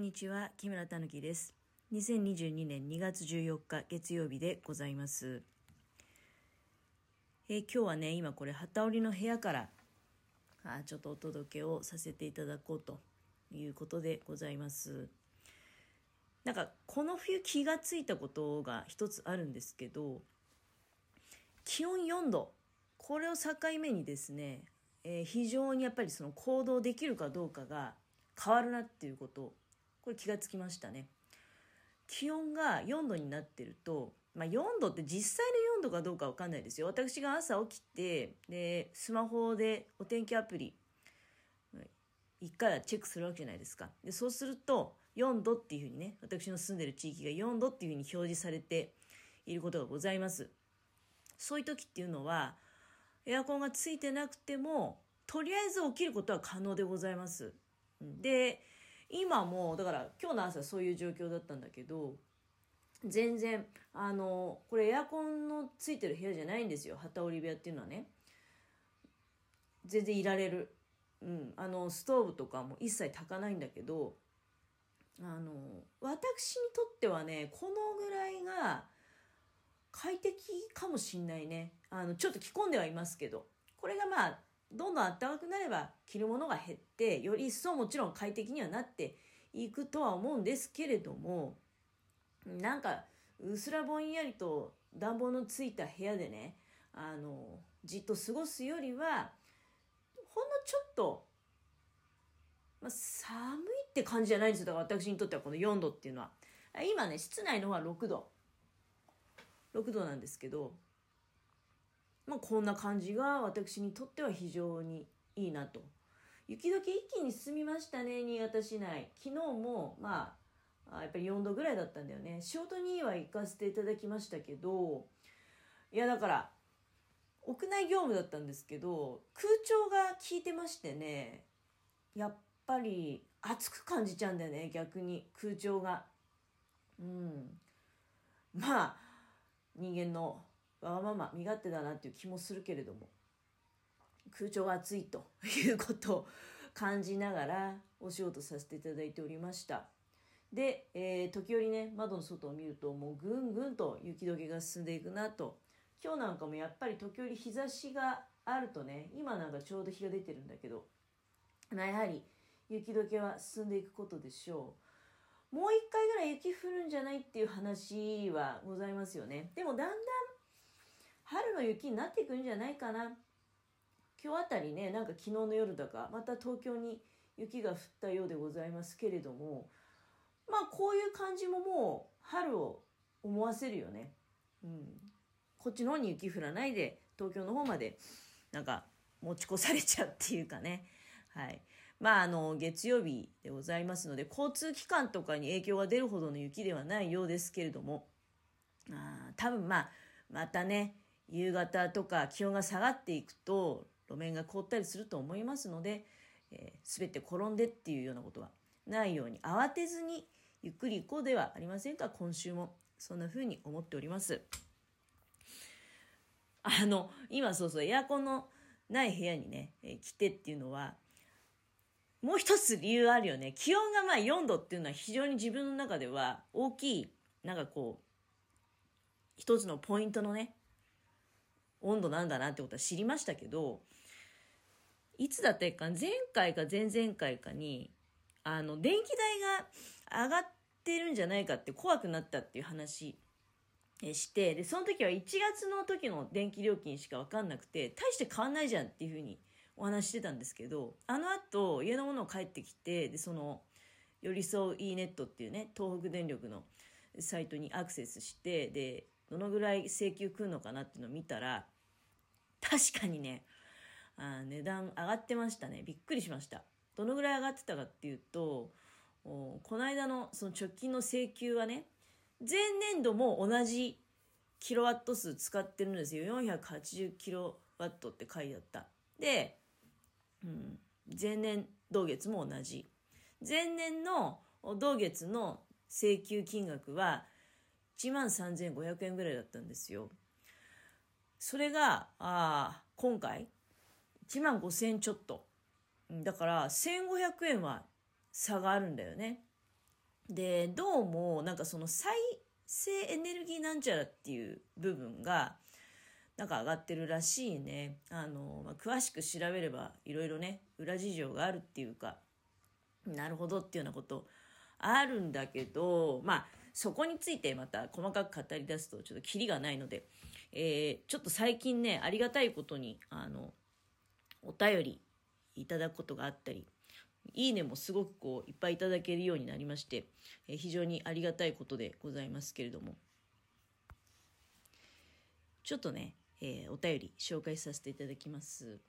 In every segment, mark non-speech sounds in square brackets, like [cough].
んにちは木村たぬきです。2022年2月14日月曜日でございます。えー今日はね今これ旗織りの部屋からあちょっとお届けをさせていただこうということでございます。なんかこの冬気がついたことが一つあるんですけど気温4度。これを境目にですね、えー非常にやっぱりその行動できるかどうかが変わるなっていうことこれ気がつきましたね。気温が4度になってると、まあ、4度って実際の4度かどうかわかんないですよ。私が朝起きてでスマホでお天気アプリ一回はチェックするわけじゃないですか。でそうすると4度っていうふうにね私の住んでる地域が4度っていうふうに表示されていることがございます。そういう時っていうのはエアコンがついてなくてもとりあえず起きることは可能でございます。で今もだから今日の朝そういう状況だったんだけど全然あのこれエアコンのついてる部屋じゃないんですよ。旗織部屋っていうのはね。全然いられる、うん、あのストーブとかも一切炊かないんだけどあの私にとってはねこのぐらいが快適かもしんないね。あのちょっと着込んではいますけど。これがまあどんどん暖かくなれば着るものが減ってより一層もちろん快適にはなっていくとは思うんですけれどもなんかうすらぼんやりと暖房のついた部屋でねあのじっと過ごすよりはほんのちょっと、まあ、寒いって感じじゃないんですよ。だから私にとってはこの4度っていうのは。今ね室内の方は6度。6度なんですけどまあ、こんな感じが私にとっては非常にいいなと。雪解け一気に進みましたね、新潟市内。昨日も、まあ、やっぱり4度ぐらいだったんだよね。仕事には行かせていただきましたけど、いやだから、屋内業務だったんですけど、空調が効いてましてね、やっぱり暑く感じちゃうんだよね、逆に空調が。うん。まあ、人間のわがまま身勝手だなっていう気もするけれども空調が暑いということを感じながらお仕事させていただいておりました。で、えー時折ね窓の外を見るともうぐんぐんと雪解けが進んでいくなと。今日なんかもやっぱり時折日差しがあるとね今なんかちょうど日が出てるんだけどまやはり雪解けは進んでいくことでしょう。もう一回ぐらい雪降るんじゃないっていう話はございますよね。でもだんだん春の雪になっていくんじゃないかな。今日あたりねなんか昨日の夜だかまた東京に雪が降ったようでございますけれどもまあこういう感じももう春を思わせるよね、うん、こっちの方に雪降らないで東京の方までなんか持ち越されちゃうっていうかね。はい。まああの月曜日でございますので交通機関とかに影響が出るほどの雪ではないようですけれどもあ多分まあまたね夕方とか気温が下がっていくと路面が凍ったりすると思いますので、えー滑って転んでっていうようなことはないように慌てずにゆっくり行こうではありませんか今週もそんな風に思っております。あの今そうそうエアコンのない部屋にね、えー来てっていうのはもう一つ理由あるよね。気温がまあ4度っていうのは非常に自分の中では大きいなんかこう一つのポイントのね温度なんだなってことは知りましたけどいつだったか前回か前々回かにあの電気代が上がってるんじゃないかって怖くなったっていう話してでその時は1月の時の電気料金しか分かんなくて大して変わんないじゃんっていうふうにお話してたんですけどあのあと家のものを帰ってきてでその寄り添う e ネットっていうね東北電力のサイトにアクセスしてでどのぐらい請求来るのかなっていうのを見たら確かにね。あ値段上がってましたね。びっくりしました。どのぐらい上がってたかっていうとこの間のその直近の請求はね前年度も同じキロワット数使ってるんですよ。480キロワットって書いてあった。で、うん、前年同月も同じ。前年の同月の請求金額は1万3500円ぐらいだったんですよ。それがあ今回1万5000円ちょっとだから1500円は差があるんだよねで、どうも、なんかその再生エネルギーなんちゃらっていう部分が、なんか上がってるらしいね。あの、まあ、詳しく調べればいろいろね、裏事情があるっていうか、なるほどっていうようなことあるんだけど、まあ、そこについてまた細かく語り出すとちょっとキリがないので、えー、ちょっと最近ね、ありがたいことに、あの、お便りいただくことがあったり、いいねもすごくこういっぱいいただけるようになりまして、えー、非常にありがたいことでございますけれども、ちょっとね、えー、お便り紹介させていただきます。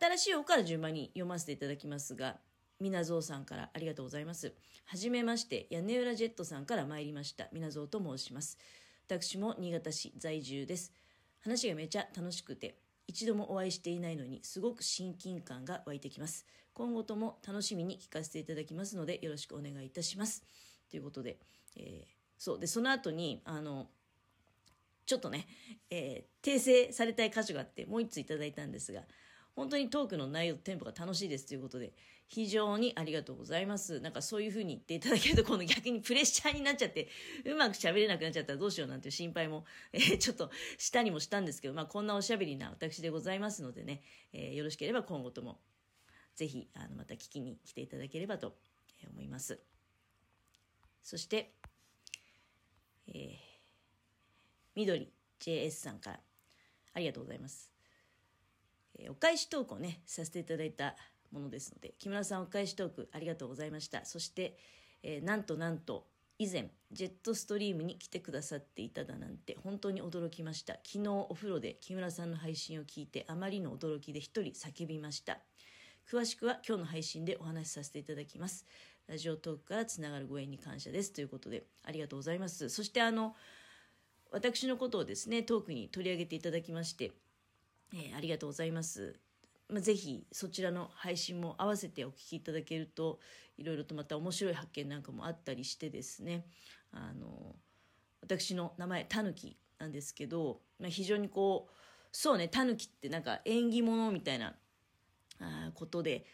新しい方から順番に読ませていただきますが、みなぞうさんからありがとうございます。はじめまして、屋根裏ジェットさんから参りました。みなぞうと申します。私も新潟市在住です。話がめちゃ楽しくて、一度もお会いしていないのにすごく親近感が湧いてきます。今後とも楽しみに聞かせていただきますのでよろしくお願いいたします。ということで、えー、そう。で、その後に、あの、ちょっとね、えー、訂正されたい箇所があって、もう一ついただいたんですが、本当にトークの内容テンポが楽しいですということで、非常にありがとうございます。なんかそういう風に言っていただけると、今度逆にプレッシャーになっちゃって、うまく喋れなくなっちゃったらどうしようなんていう心配も、えー、ちょっとしたにもしたんですけど、まあこんなおしゃべりな私でございますのでね、えー、よろしければ今後とも、ぜひ、あの、また聞きに来ていただければと思います。そして、えー、緑 JS さんからありがとうございます。えー、お返しトークをね、させていただいたものですので、木村さんお返しトークありがとうございました。そして、えー、なんとなんと、以前、ジェットストリームに来てくださっていただなんて本当に驚きました。昨日お風呂で木村さんの配信を聞いてあまりの驚きで一人叫びました。詳しくは今日の配信でお話しさせていただきます。ラジオトークからつながるご縁に感謝です。ということで、ありがとうございます。そしてあの、私のことをですね、トークに取り上げていただきまして、えー、ありがとうございます。まあ、ぜひそちらの配信も合わせてお聞きいただけるといろいろとまた面白い発見なんかもあったりしてですねあの私の名前たぬきなんですけど、まあ、非常にこうそうねたぬきってなんか縁起物みたいなあことで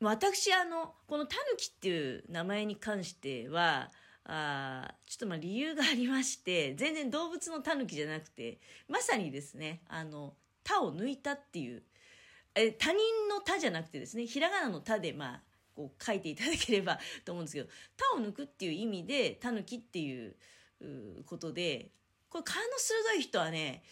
私あのこのたぬきっていう名前に関してはあちょっとまあ理由がありまして全然動物のタヌキじゃなくてまさにですねあの「他を抜いたっていうえ他人の他じゃなくてですねひらがなの他でまあこう書いていただければ [laughs] と思うんですけど他を抜くっていう意味でタヌキっていうことでこれ勘の鋭い人はね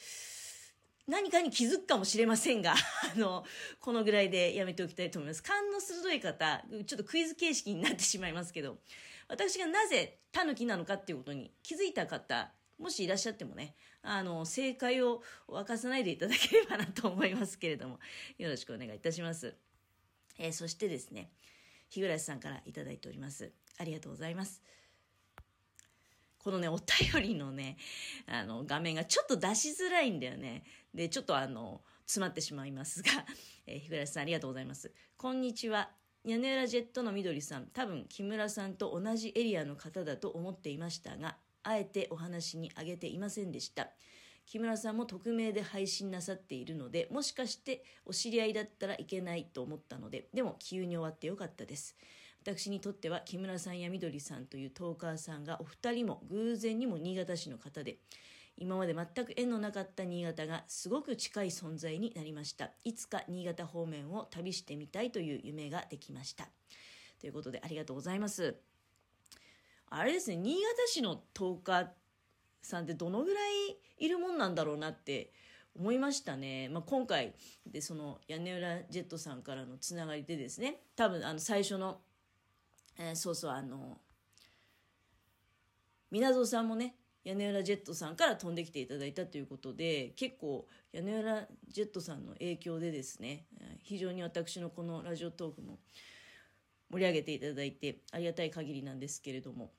何かに気づくかもしれませんが、[laughs] あの、このぐらいでやめておきたいと思います。勘の鋭い方、ちょっとクイズ形式になってしまいますけど、私がなぜタヌキなのかっていうことに気づいた方、もしいらっしゃってもね、あの、正解を沸かさないでいただければなと思いますけれども、よろしくお願いいたします。えー、そしてですね、日暮さんからいただいております。ありがとうございます。このね、お便りのね、あの、画面がちょっと出しづらいんだよね。で、ちょっとあの、詰まってしまいますが、えー、日暮さんありがとうございます。こんにちは。屋根裏ジェットのみどりさん、多分木村さんと同じエリアの方だと思っていましたが、あえてお話に挙げていませんでした。木村さんも匿名で配信なさっているので、もしかしてお知り合いだったらいけないと思ったので、でも急に終わってよかったです。私にとっては木村さんやみどりさんというトーカーさんがお二人も偶然にも新潟市の方で、今まで全く縁のなかった新潟がすごく近い存在になりました。いつか新潟方面を旅してみたいという夢ができました。ということでありがとうございます。あれですね、新潟市の10日さんってどのぐらいいるもんなんだろうなって思いましたね。まあ、今回でその屋根裏ジェットさんからのつながりでですね、多分あの最初の、えー、そうそうあの、皆蔵さんもね、屋根裏ジェットさんから飛んできていただいたということで、結構屋根裏ジェットさんの影響でですね、非常に私のこのラジオトークも盛り上げていただいてありがたい限りなんですけれども、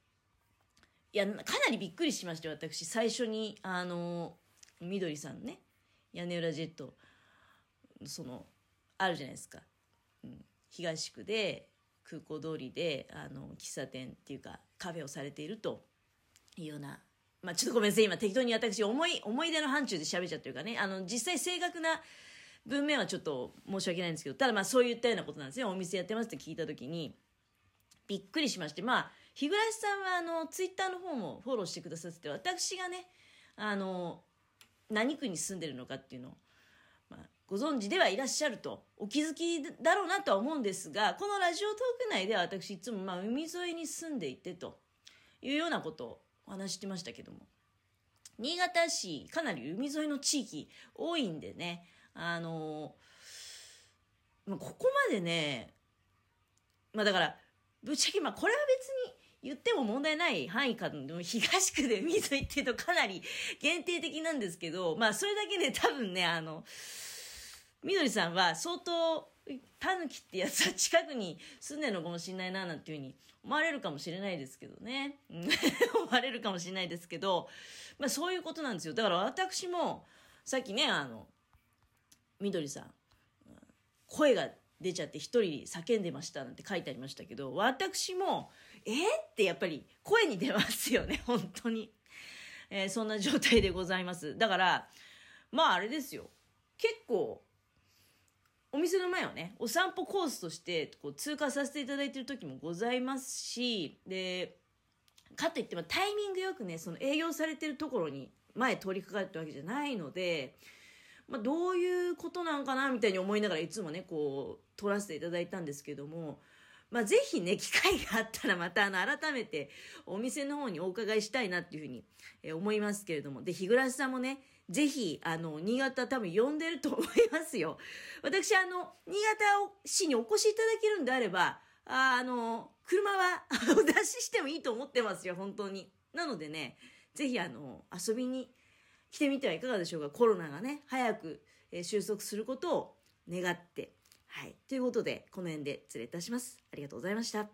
いや、かなりびっくりしました私。最初に、あの、みどりさんね、屋根裏ジェット、その、あるじゃないですか。うん、東区で、空港通りで、あの、喫茶店っていうか、カフェをされているというような、まあ、ちょっとごめんなさい。今適当に私、思い、思い出の範疇で喋っちゃってるかね。あの、実際正確な文面はちょっと申し訳ないんですけど、ただまあそういったようなことなんですね。お店やってますって聞いたときに、びっくりしまして、まあ、日暮さんはあのツイッターの方もフォローしてくださってて私がねあの何区に住んでるのかっていうのを、まあ、ご存知ではいらっしゃるとお気づきだろうなとは思うんですがこのラジオトーク内では私いつもまあ海沿いに住んでいてというようなことをお話してましたけども新潟市かなり海沿いの地域多いんでねあのここまでねまあだからぶっちゃけまあこれは別に言っても問題ない範囲かの東区で海沿いっていうとかなり限定的なんですけどまあそれだけで多分ねあのみどりさんは相当タヌキってやつは近くに住んでるのかもしれないななんていうふうに思われるかもしれないですけどね。[laughs] 思われるかもしれないですけど、まあ、そういうことなんですよ。だから私もさっきねあのみどりさん声が出ちゃって一人叫んでましたなんて書いてありましたけど私もえー、ってやっぱり声に出ますよね [laughs] 本当に、えー、そんな状態でございます。だからまああれですよ。結構お店の前をねお散歩コースとしてこう通過させていただいてる時もございますしでかといってもタイミングよくねその営業されてるところに前通りかかるってわけじゃないので、まあ、どういうことなんかなみたいに思いながらいつもねこう撮らせていただいたんですけども、まあ、ぜひね機会があったらまたあの改めてお店の方にお伺いしたいなっていうふうに思いますけれどもで日暮さんもねぜひ、あの、新潟多分呼んでると思いますよ。私、あの、新潟市にお越しいただけるんであれば、ああの、車はお出ししてもいいと思ってますよ、本当に。なのでね、ぜひ、あの、遊びに来てみてはいかがでしょうか。コロナがね、早く、収束することを願って。はい。ということで、この辺で失礼いたします。ありがとうございました。